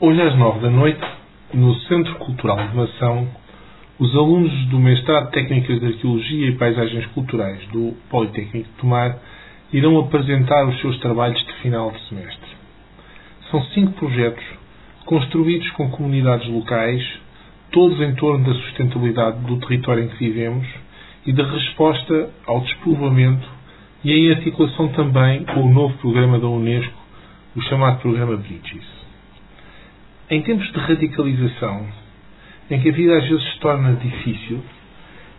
Hoje às nove da noite, no Centro Cultural de Mação, os alunos do Mestrado de Técnicas de Arqueologia e Paisagens Culturais do Politécnico de Tomar irão apresentar os seus trabalhos de final de semestre. São cinco projetos construídos com comunidades locais, todos em torno da sustentabilidade do território em que vivemos e da resposta ao despovoamento e em articulação também com o novo programa da Unesco, o chamado Programa Bridges. Em tempos de radicalização, em que a vida às vezes se torna difícil,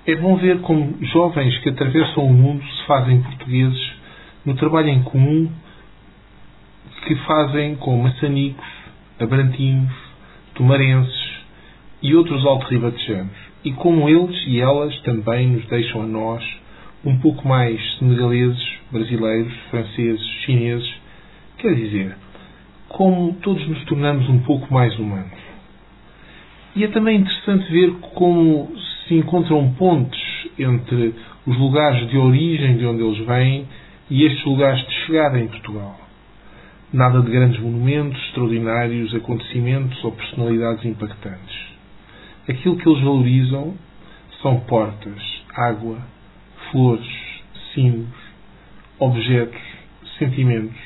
é bom ver como jovens que atravessam o mundo se fazem portugueses no trabalho em comum que fazem com maçanicos, abrantinos, tomarenses e outros alto-ribatejanos. E como eles e elas também nos deixam a nós um pouco mais senegaleses, brasileiros, franceses, chineses, quer dizer, como todos nos tornamos um pouco mais humanos. E é também interessante ver como se encontram pontes entre os lugares de origem de onde eles vêm e estes lugares de chegada em Portugal. Nada de grandes monumentos, extraordinários acontecimentos ou personalidades impactantes. Aquilo que eles valorizam são portas, água, flores, sinos, objetos, sentimentos.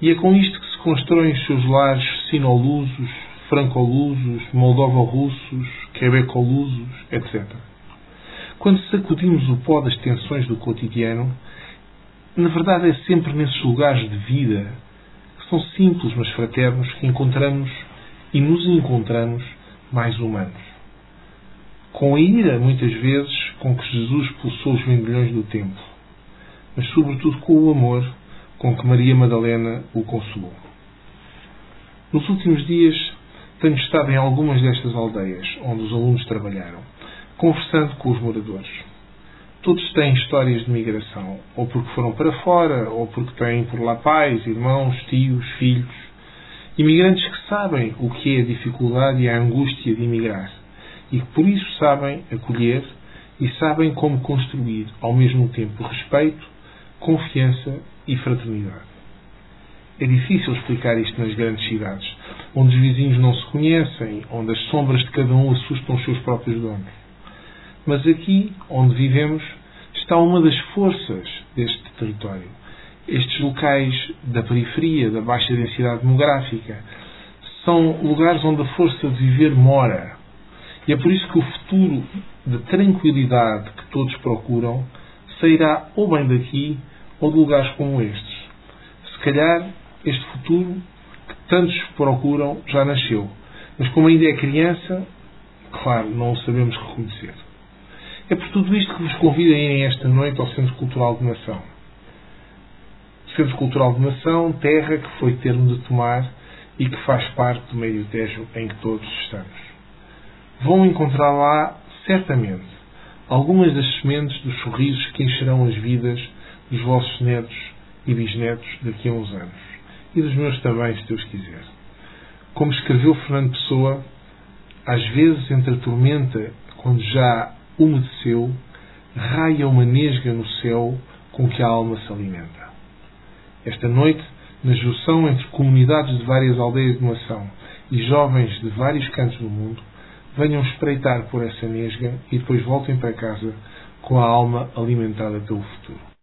E é com isto que constroem os seus lares sinolusos, francolusos, moldova-russos, quebecolusos, etc. Quando sacudimos o pó das tensões do cotidiano, na verdade é sempre nesses lugares de vida, que são simples mas fraternos, que encontramos e nos encontramos mais humanos. Com a ira, muitas vezes, com que Jesus expulsou os vendilhões do templo, mas sobretudo com o amor com que Maria Madalena o consolou. Nos últimos dias tenho estado em algumas destas aldeias onde os alunos trabalharam, conversando com os moradores. Todos têm histórias de migração, ou porque foram para fora, ou porque têm por lá pais, irmãos, tios, filhos. Imigrantes que sabem o que é a dificuldade e a angústia de emigrar e que por isso sabem acolher e sabem como construir ao mesmo tempo respeito, confiança e fraternidade. É difícil explicar isto nas grandes cidades, onde os vizinhos não se conhecem, onde as sombras de cada um assustam os seus próprios donos. Mas aqui, onde vivemos, está uma das forças deste território. Estes locais da periferia, da baixa densidade demográfica, são lugares onde a força de viver mora. E é por isso que o futuro de tranquilidade que todos procuram sairá ou bem daqui ou de lugares como estes. Se calhar este futuro tantos procuram já nasceu. Mas como ainda é criança, claro, não o sabemos reconhecer. É por tudo isto que vos convido a irem esta noite ao Centro Cultural de Nação. Centro Cultural de Nação, terra que foi termo de tomar e que faz parte do meio Tejo em que todos estamos. Vão encontrar lá, certamente, algumas das sementes dos sorrisos que encherão as vidas dos vossos netos e bisnetos daqui a uns anos e dos meus também, se Deus quiser. Como escreveu Fernando Pessoa, às vezes entre a tormenta, quando já umedeceu, raia uma nesga no céu com que a alma se alimenta. Esta noite, na junção entre comunidades de várias aldeias de Moação e jovens de vários cantos do mundo, venham espreitar por essa nesga e depois voltem para casa com a alma alimentada pelo futuro.